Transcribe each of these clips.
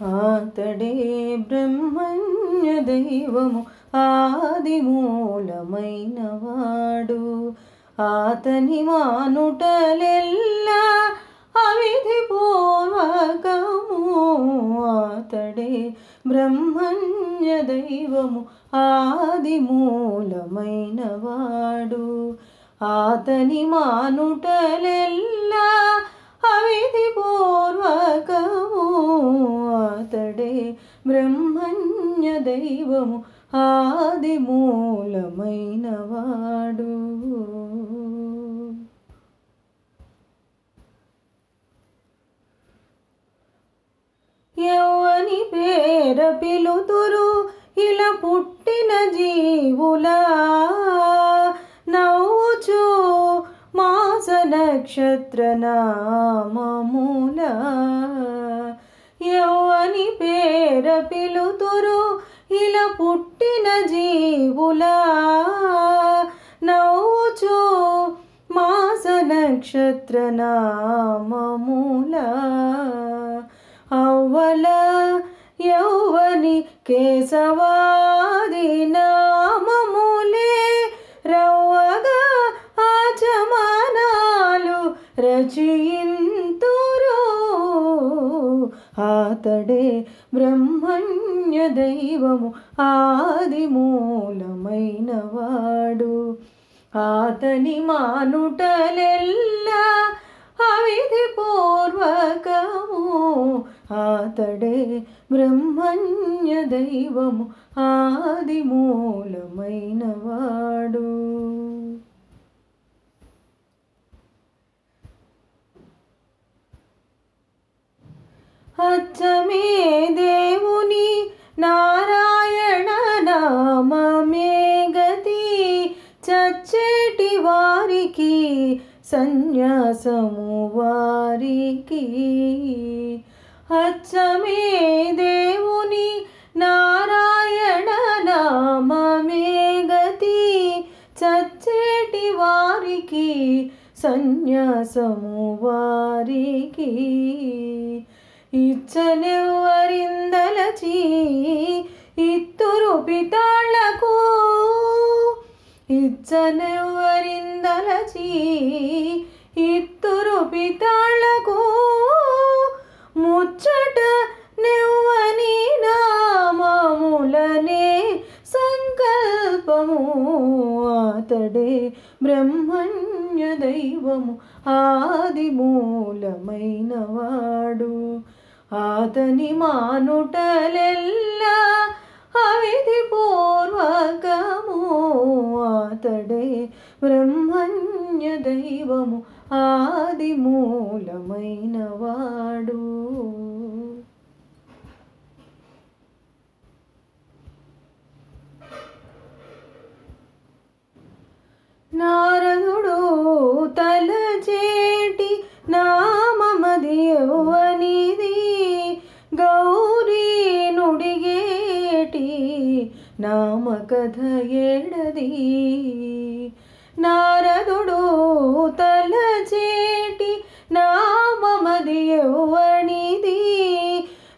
ఆతడే బ్రహ్మణ్య దైవము ఆది మూలమైన వాడు ఆతని మానుటలెల్లా అవిధి పూర్వకము. ఆతడే బ్రహ్మణ్య దైవము ఆది మూలమైన వాడు ఆతని మానుటలెల్లా బ్రహ్మణ్య దైవము ఆది మూలమైన వాడు ఎవని పేర పిలుతురు ఇలా పుట్టిన జీవులా. నవ్వుచు మాస నక్షత్ర నామములా. అని పేర పిలుతురు. ఇలా పుట్టిన జీవులా నవ్వుచు మాస నక్షత్ర నామముల. అవ్వల యౌవని కేశవాది నామములే రవ్వగా ఆచమానాలు రచయింతురు ఆతడే బ్రహ్మణ్య దైవము ఆది మూలమైన వాడు ఆతని మానుటలెల్లా అవిధి పూర్వకము ఆతడే బ్రహ్మణ్య దైవము ఆది మూలమైన వాడు అచ్చమే దేవుని నారాయణ నామమే గతి. చచ్చేటి వారికి సన్యాసము వారికి. అచ్చమే దేవుని నారాయణ నామమే గతి. చచ్చేటి వారికి సన్యాసము వారికి. ఇచ్చనెవ్వరిందలచి ఇత్తురు పితాళ్ళకు. ఇచ్చనెవ్వరిందలచి ఇత్తురు పితాళ్ళకు. ఆతడే బ్రహ్మణ్య దైవము ఆది మూలమైన వాడు ఆతని మానుటలెల్లా అవిధి పూర్వకము ఆతడే బ్రహ్మణ్య దైవము ఆది నారదుడు తలచేటి నామమది యౌవనిది గౌరీ నుడిగేటి నామకథ ఏడది నారదుడు తలచేటి నామమది యౌవనిది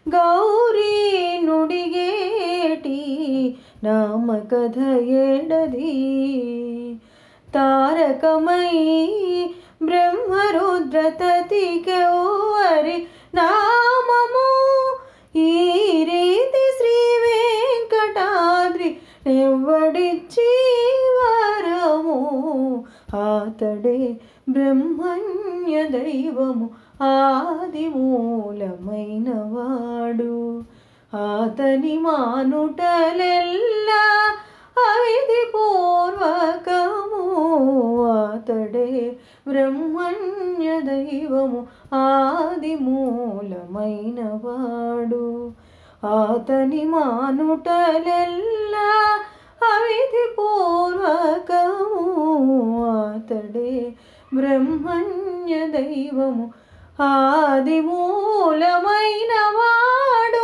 గౌరీ నుడిగేటి నామకథ ఏడది తారకమై బ్రహ్మరుద్రతతికెవ్వరి నామము. ఈ రీతి శ్రీ వెంకటాద్రి ఎవ్వడిచ్చి వరము. ఆతడే బ్రహ్మణ్య దైవము ఆది మూలమైన వాడు. ఆతని మానుటలెల్లా అవిధి పూర్వకము జీవము ఆది మూలమైన వాడు. ఆతని మానుటలెల్లా అవిధి పూర్వకము ఆతడే బ్రహ్మణ్య దైవము. ఆది మూలమైన వాడు